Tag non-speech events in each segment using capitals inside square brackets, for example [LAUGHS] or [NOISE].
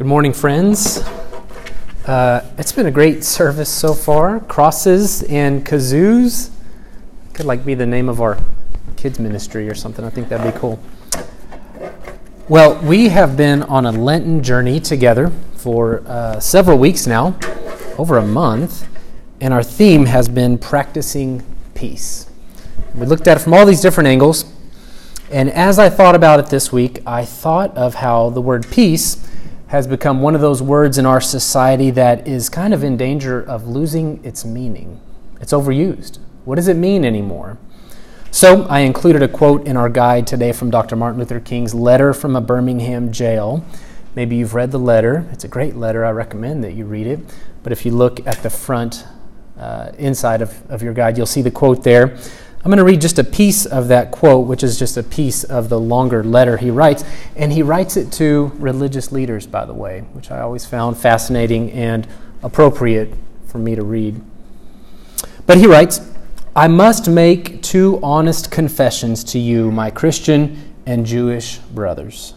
Good morning, friends. Uh, it's been a great service so far. Crosses and kazoos could like be the name of our kids ministry or something. I think that'd be cool. Well, we have been on a Lenten journey together for uh, several weeks now, over a month, and our theme has been practicing peace. We looked at it from all these different angles, and as I thought about it this week, I thought of how the word peace has become one of those words in our society that is kind of in danger of losing its meaning. It's overused. What does it mean anymore? So, I included a quote in our guide today from Dr. Martin Luther King's letter from a Birmingham jail. Maybe you've read the letter. It's a great letter. I recommend that you read it. But if you look at the front uh, inside of, of your guide, you'll see the quote there. I'm going to read just a piece of that quote, which is just a piece of the longer letter he writes. And he writes it to religious leaders, by the way, which I always found fascinating and appropriate for me to read. But he writes I must make two honest confessions to you, my Christian and Jewish brothers.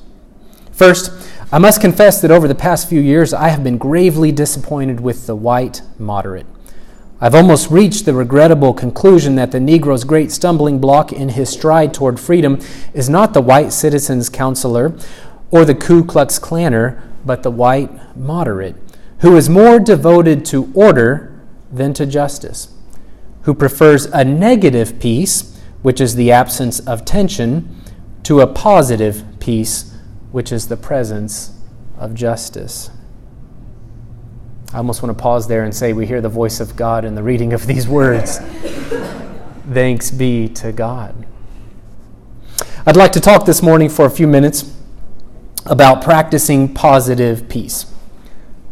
First, I must confess that over the past few years I have been gravely disappointed with the white moderate. I've almost reached the regrettable conclusion that the Negro's great stumbling block in his stride toward freedom is not the white citizen's counselor or the Ku Klux Klanner, but the white moderate, who is more devoted to order than to justice, who prefers a negative peace, which is the absence of tension, to a positive peace, which is the presence of justice. I almost want to pause there and say we hear the voice of God in the reading of these words. Thanks be to God. I'd like to talk this morning for a few minutes about practicing positive peace.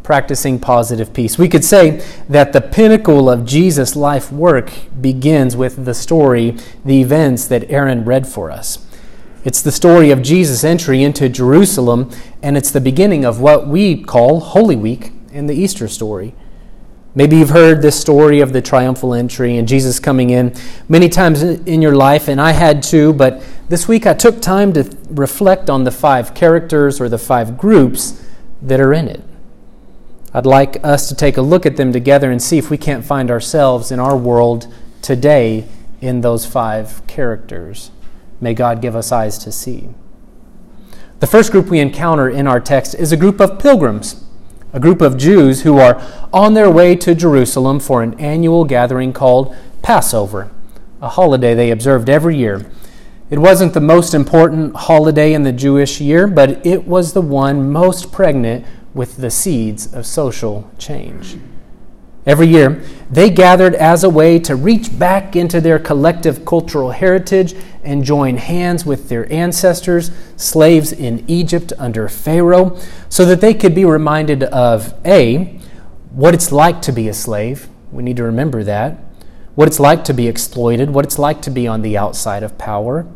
Practicing positive peace. We could say that the pinnacle of Jesus' life work begins with the story, the events that Aaron read for us. It's the story of Jesus' entry into Jerusalem, and it's the beginning of what we call Holy Week in the Easter story. Maybe you've heard this story of the triumphal entry and Jesus coming in many times in your life, and I had too, but this week I took time to reflect on the five characters or the five groups that are in it. I'd like us to take a look at them together and see if we can't find ourselves in our world today in those five characters. May God give us eyes to see. The first group we encounter in our text is a group of pilgrims a group of Jews who are on their way to Jerusalem for an annual gathering called Passover, a holiday they observed every year. It wasn't the most important holiday in the Jewish year, but it was the one most pregnant with the seeds of social change. Every year, they gathered as a way to reach back into their collective cultural heritage and join hands with their ancestors, slaves in Egypt under Pharaoh, so that they could be reminded of A, what it's like to be a slave. We need to remember that. What it's like to be exploited, what it's like to be on the outside of power.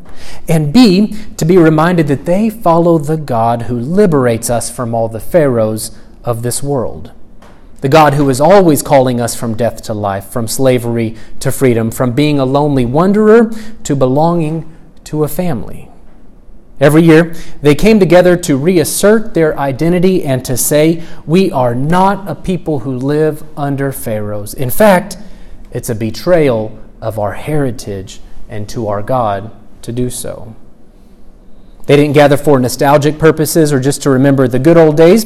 And B, to be reminded that they follow the God who liberates us from all the pharaohs of this world the God who is always calling us from death to life, from slavery to freedom, from being a lonely wanderer to belonging to a family. Every year, they came together to reassert their identity and to say, We are not a people who live under pharaohs. In fact, it's a betrayal of our heritage and to our God to do so. They didn't gather for nostalgic purposes or just to remember the good old days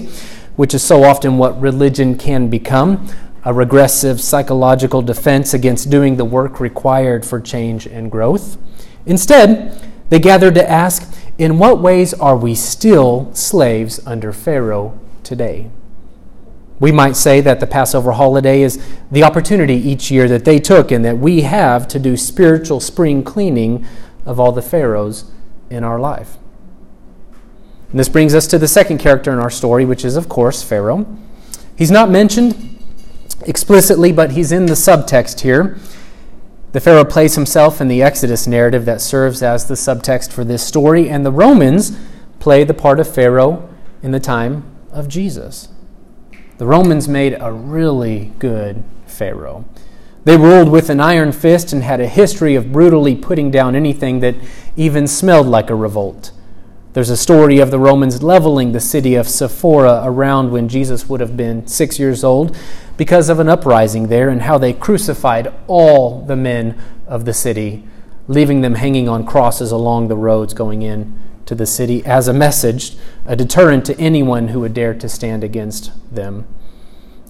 which is so often what religion can become a regressive psychological defense against doing the work required for change and growth. Instead, they gathered to ask in what ways are we still slaves under Pharaoh today? We might say that the Passover holiday is the opportunity each year that they took and that we have to do spiritual spring cleaning of all the Pharaohs in our life. And this brings us to the second character in our story, which is, of course, Pharaoh. He's not mentioned explicitly, but he's in the subtext here. The Pharaoh plays himself in the Exodus narrative that serves as the subtext for this story, and the Romans play the part of Pharaoh in the time of Jesus. The Romans made a really good Pharaoh. They ruled with an iron fist and had a history of brutally putting down anything that even smelled like a revolt. There's a story of the Romans leveling the city of Sepphoris around when Jesus would have been six years old because of an uprising there and how they crucified all the men of the city, leaving them hanging on crosses along the roads going in to the city as a message, a deterrent to anyone who would dare to stand against them.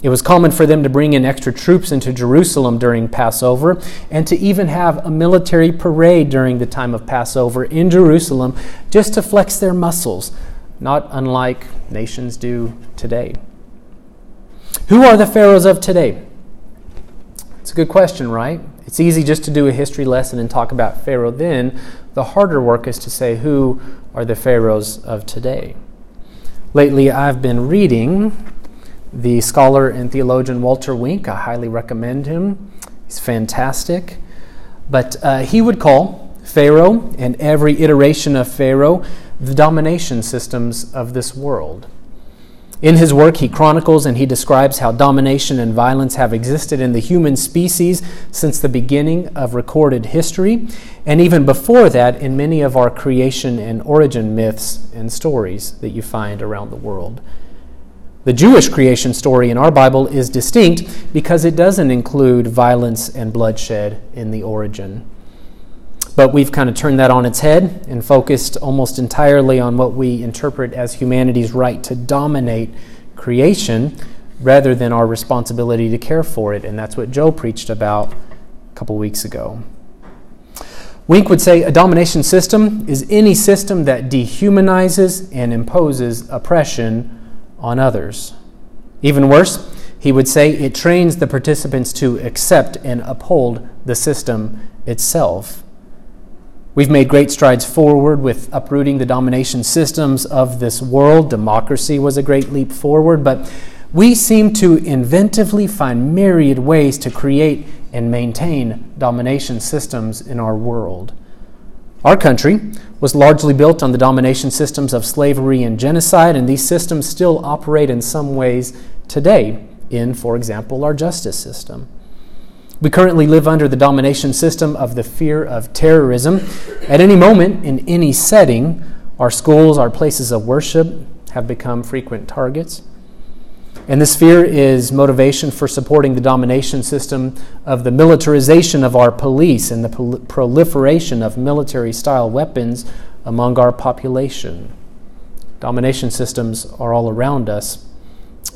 It was common for them to bring in extra troops into Jerusalem during Passover and to even have a military parade during the time of Passover in Jerusalem just to flex their muscles, not unlike nations do today. Who are the pharaohs of today? It's a good question, right? It's easy just to do a history lesson and talk about Pharaoh then. The harder work is to say who are the pharaohs of today. Lately, I've been reading the scholar and theologian Walter Wink. I highly recommend him. He's fantastic. But uh, he would call Pharaoh and every iteration of Pharaoh the domination systems of this world. In his work, he chronicles and he describes how domination and violence have existed in the human species since the beginning of recorded history, and even before that, in many of our creation and origin myths and stories that you find around the world. The Jewish creation story in our Bible is distinct because it doesn't include violence and bloodshed in the origin. But we've kind of turned that on its head and focused almost entirely on what we interpret as humanity's right to dominate creation rather than our responsibility to care for it. And that's what Joe preached about a couple weeks ago. Wink would say a domination system is any system that dehumanizes and imposes oppression on others. Even worse, he would say it trains the participants to accept and uphold the system itself. We've made great strides forward with uprooting the domination systems of this world. Democracy was a great leap forward, but we seem to inventively find myriad ways to create and maintain domination systems in our world. Our country was largely built on the domination systems of slavery and genocide, and these systems still operate in some ways today in, for example, our justice system. We currently live under the domination system of the fear of terrorism. At any moment, in any setting, our schools, our places of worship have become frequent targets. And this fear is motivation for supporting the domination system of the militarization of our police and the prol- proliferation of military style weapons among our population. Domination systems are all around us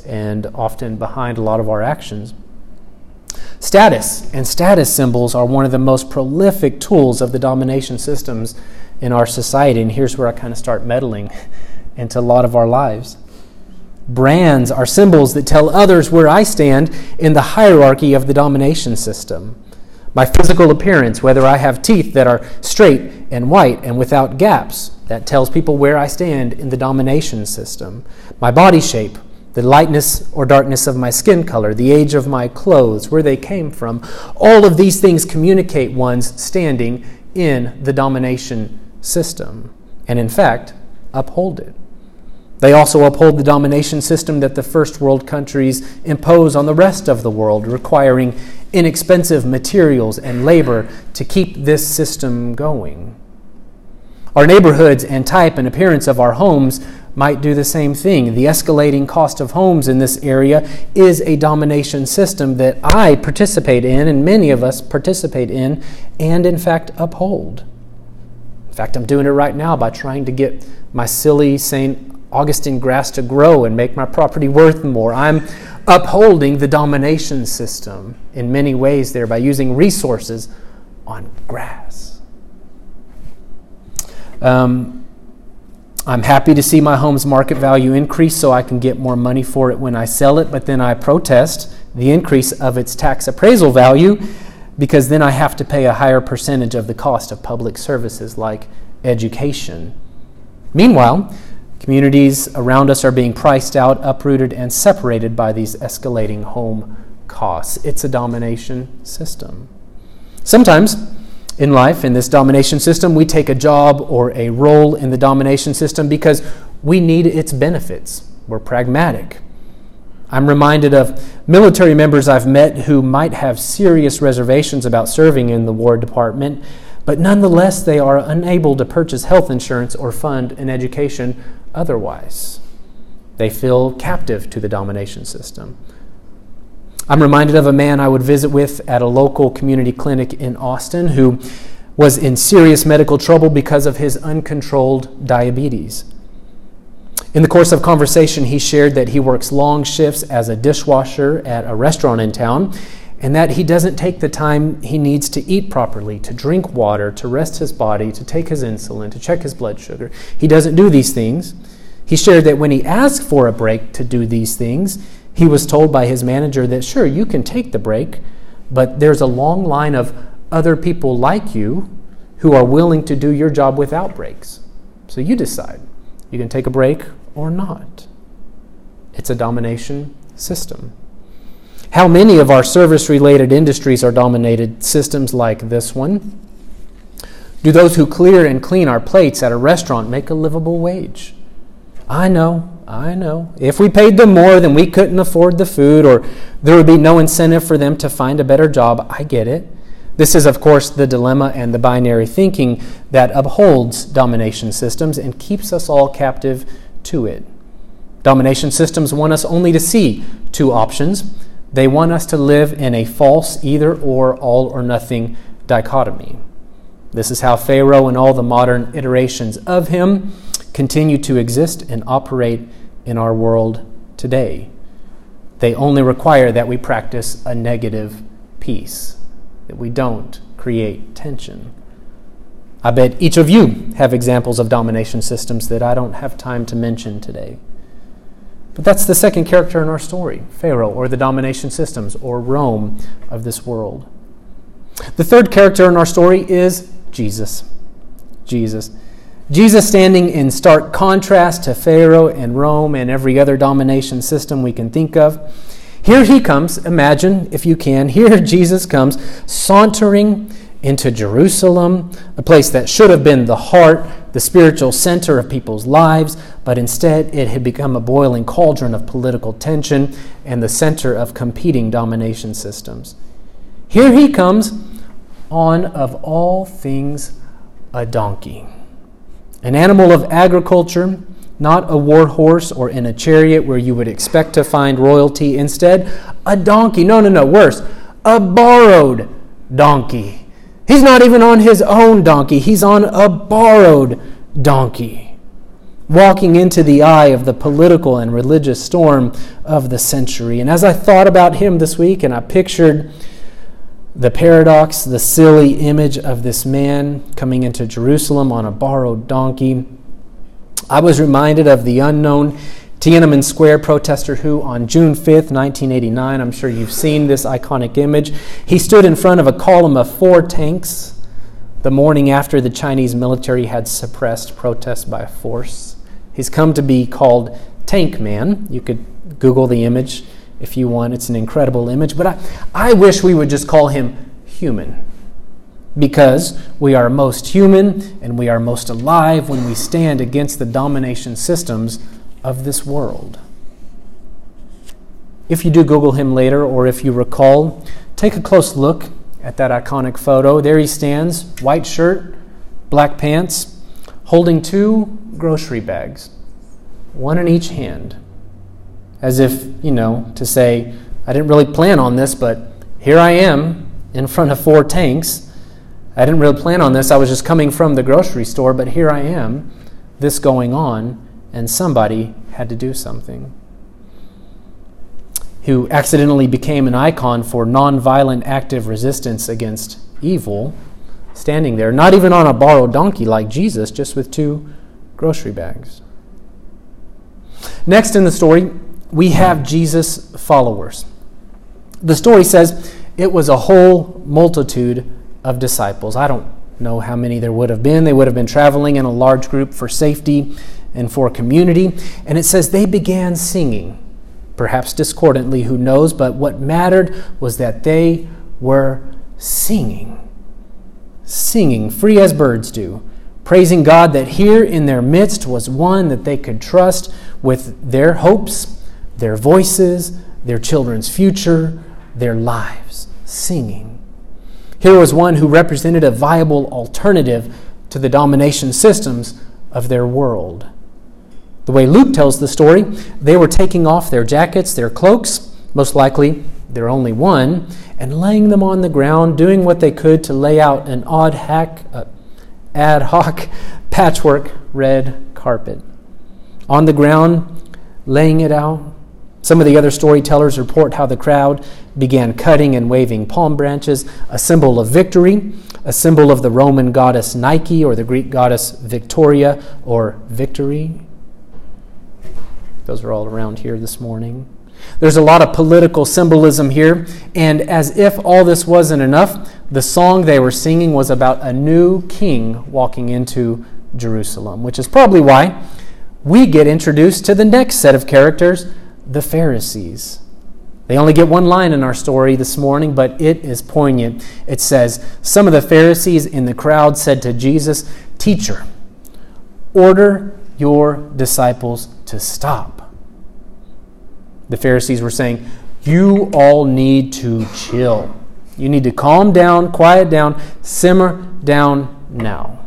and often behind a lot of our actions. Status and status symbols are one of the most prolific tools of the domination systems in our society. And here's where I kind of start meddling [LAUGHS] into a lot of our lives. Brands are symbols that tell others where I stand in the hierarchy of the domination system. My physical appearance, whether I have teeth that are straight and white and without gaps, that tells people where I stand in the domination system. My body shape, the lightness or darkness of my skin color, the age of my clothes, where they came from, all of these things communicate one's standing in the domination system, and in fact, uphold it. They also uphold the domination system that the first world countries impose on the rest of the world, requiring inexpensive materials and labor to keep this system going. Our neighborhoods and type and appearance of our homes might do the same thing. The escalating cost of homes in this area is a domination system that I participate in, and many of us participate in, and in fact uphold. In fact, I'm doing it right now by trying to get my silly St. Augustine grass to grow and make my property worth more. I'm upholding the domination system in many ways there by using resources on grass. Um, I'm happy to see my home's market value increase so I can get more money for it when I sell it, but then I protest the increase of its tax appraisal value because then I have to pay a higher percentage of the cost of public services like education. Meanwhile, Communities around us are being priced out, uprooted, and separated by these escalating home costs. It's a domination system. Sometimes in life, in this domination system, we take a job or a role in the domination system because we need its benefits. We're pragmatic. I'm reminded of military members I've met who might have serious reservations about serving in the War Department but nonetheless, they are unable to purchase health insurance or fund an education otherwise. They feel captive to the domination system. I'm reminded of a man I would visit with at a local community clinic in Austin who was in serious medical trouble because of his uncontrolled diabetes. In the course of conversation, he shared that he works long shifts as a dishwasher at a restaurant in town and that he doesn't take the time he needs to eat properly, to drink water, to rest his body, to take his insulin, to check his blood sugar. He doesn't do these things. He shared that when he asked for a break to do these things, he was told by his manager that, sure, you can take the break, but there's a long line of other people like you who are willing to do your job without breaks. So you decide. You can take a break or not. It's a domination system. How many of our service related industries are dominated systems like this one? Do those who clear and clean our plates at a restaurant make a livable wage? I know, I know. If we paid them more, then we couldn't afford the food, or there would be no incentive for them to find a better job. I get it. This is, of course, the dilemma and the binary thinking that upholds domination systems and keeps us all captive to it. Domination systems want us only to see two options. They want us to live in a false either or, all or nothing dichotomy. This is how Pharaoh and all the modern iterations of him continue to exist and operate in our world today. They only require that we practice a negative peace, that we don't create tension. I bet each of you have examples of domination systems that I don't have time to mention today. But that's the second character in our story Pharaoh, or the domination systems, or Rome of this world. The third character in our story is Jesus. Jesus. Jesus standing in stark contrast to Pharaoh and Rome and every other domination system we can think of. Here he comes, imagine if you can, here [LAUGHS] Jesus comes sauntering into Jerusalem, a place that should have been the heart, the spiritual center of people's lives, but instead it had become a boiling cauldron of political tension and the center of competing domination systems. Here he comes on, of all things, a donkey an animal of agriculture, not a war horse or in a chariot where you would expect to find royalty. Instead, a donkey. No, no, no, worse, a borrowed donkey. He's not even on his own donkey, he's on a borrowed donkey, walking into the eye of the political and religious storm of the century. And as I thought about him this week and I pictured the paradox, the silly image of this man coming into Jerusalem on a borrowed donkey. I was reminded of the unknown Tiananmen Square protester who, on June 5th, 1989, I'm sure you've seen this iconic image, he stood in front of a column of four tanks the morning after the Chinese military had suppressed protests by force. He's come to be called Tank Man. You could Google the image if you want. It's an incredible image. But I, I wish we would just call him human. Because we are most human and we are most alive when we stand against the domination systems of this world. If you do Google him later, or if you recall, take a close look at that iconic photo. There he stands, white shirt, black pants, holding two grocery bags, one in each hand as if, you know, to say, I didn't really plan on this, but here I am in front of four tanks. I didn't really plan on this. I was just coming from the grocery store, but here I am, this going on, and somebody had to do something. Who accidentally became an icon for nonviolent active resistance against evil, standing there, not even on a borrowed donkey like Jesus, just with two grocery bags. Next in the story, we have Jesus' followers. The story says it was a whole multitude of disciples. I don't know how many there would have been. They would have been traveling in a large group for safety and for community. And it says they began singing, perhaps discordantly, who knows, but what mattered was that they were singing. Singing, free as birds do, praising God that here in their midst was one that they could trust with their hopes their voices, their children's future, their lives, singing. Here was one who represented a viable alternative to the domination systems of their world. The way Luke tells the story, they were taking off their jackets, their cloaks, most likely their only one, and laying them on the ground, doing what they could to lay out an odd hack, uh, ad hoc [LAUGHS] patchwork red carpet. On the ground, laying it out. Some of the other storytellers report how the crowd began cutting and waving palm branches, a symbol of victory, a symbol of the Roman goddess Nike or the Greek goddess Victoria or victory. Those are all around here this morning. There's a lot of political symbolism here, and as if all this wasn't enough, the song they were singing was about a new king walking into Jerusalem, which is probably why we get introduced to the next set of characters, the Pharisees. They only get one line in our story this morning, but it is poignant. It says, Some of the Pharisees in the crowd said to Jesus, Teacher, order your disciples to stop. The Pharisees were saying, You all need to chill. You need to calm down, quiet down, simmer down now.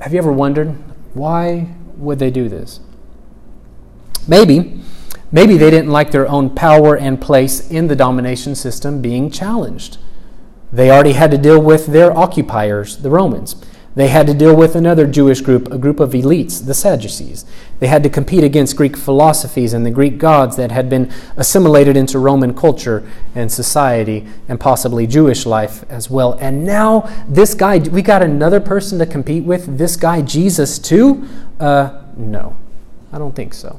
Have you ever wondered why would they do this? Maybe maybe they didn't like their own power and place in the domination system being challenged. They already had to deal with their occupiers, the Romans. They had to deal with another Jewish group, a group of elites, the Sadducees. They had to compete against Greek philosophies and the Greek gods that had been assimilated into Roman culture and society and possibly Jewish life as well. And now, this guy, we got another person to compete with, this guy, Jesus, too? Uh, no, I don't think so.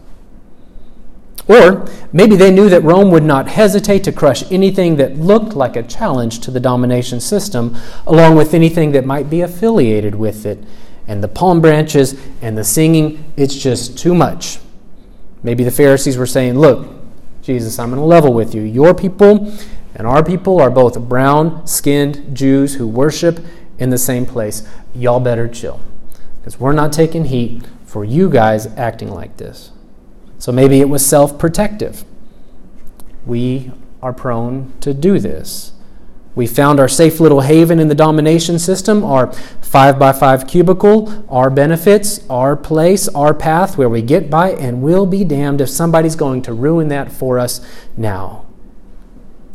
Or maybe they knew that Rome would not hesitate to crush anything that looked like a challenge to the domination system, along with anything that might be affiliated with it. And the palm branches and the singing, it's just too much. Maybe the Pharisees were saying, Look, Jesus, I'm going to level with you. Your people and our people are both brown skinned Jews who worship in the same place. Y'all better chill. Because we're not taking heat for you guys acting like this. So maybe it was self protective. We are prone to do this. We found our safe little haven in the domination system, our five by five cubicle, our benefits, our place, our path where we get by, and we'll be damned if somebody's going to ruin that for us now.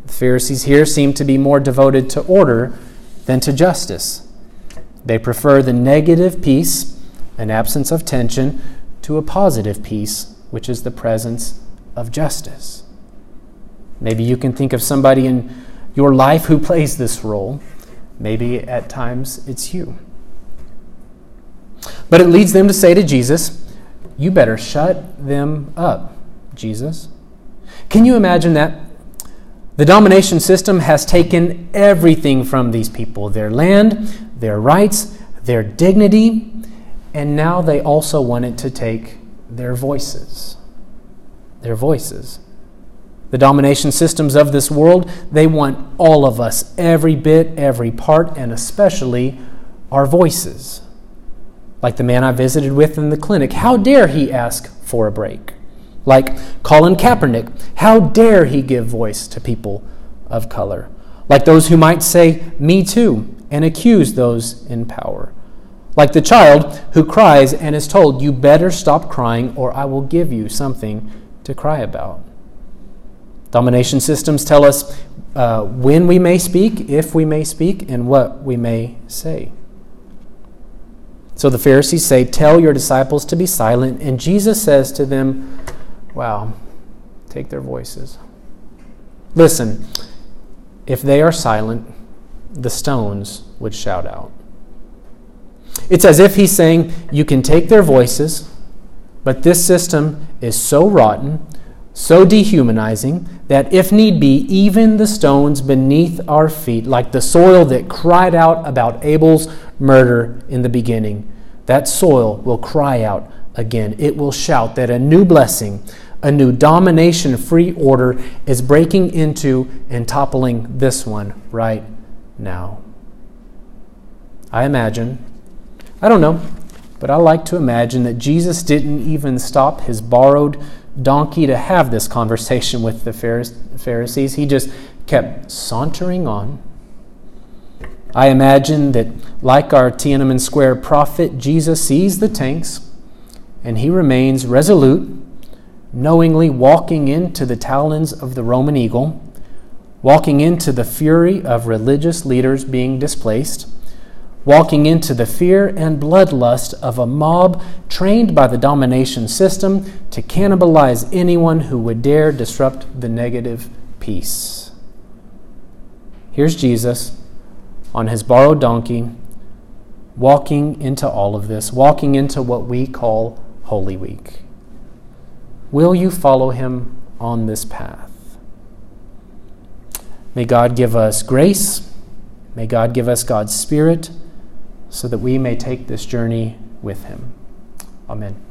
The Pharisees here seem to be more devoted to order than to justice. They prefer the negative peace, an absence of tension, to a positive peace, which is the presence of justice. Maybe you can think of somebody in your life who plays this role. Maybe at times it's you. But it leads them to say to Jesus, You better shut them up, Jesus. Can you imagine that? The domination system has taken everything from these people their land, their rights, their dignity, and now they also want it to take their voices. Their voices. The domination systems of this world, they want all of us, every bit, every part, and especially our voices. Like the man I visited with in the clinic, how dare he ask for a break? Like Colin Kaepernick, how dare he give voice to people of color? Like those who might say, Me too, and accuse those in power. Like the child who cries and is told, You better stop crying or I will give you something to cry about. Domination systems tell us uh, when we may speak, if we may speak, and what we may say. So the Pharisees say, Tell your disciples to be silent. And Jesus says to them, Wow, take their voices. Listen, if they are silent, the stones would shout out. It's as if he's saying, You can take their voices, but this system is so rotten, so dehumanizing, that if need be, even the stones beneath our feet, like the soil that cried out about Abel's murder in the beginning, that soil will cry out again. It will shout that a new blessing, a new domination free order is breaking into and toppling this one right now. I imagine I don't know, but I like to imagine that Jesus didn't even stop his borrowed donkey to have this conversation with the Pharisees. He just kept sauntering on, I imagine that, like our Tiananmen Square prophet, Jesus sees the tanks and he remains resolute, knowingly walking into the talons of the Roman eagle, walking into the fury of religious leaders being displaced, walking into the fear and bloodlust of a mob trained by the domination system to cannibalize anyone who would dare disrupt the negative peace. Here's Jesus on his borrowed donkey, walking into all of this, walking into what we call Holy Week. Will you follow him on this path? May God give us grace. May God give us God's Spirit so that we may take this journey with him. Amen.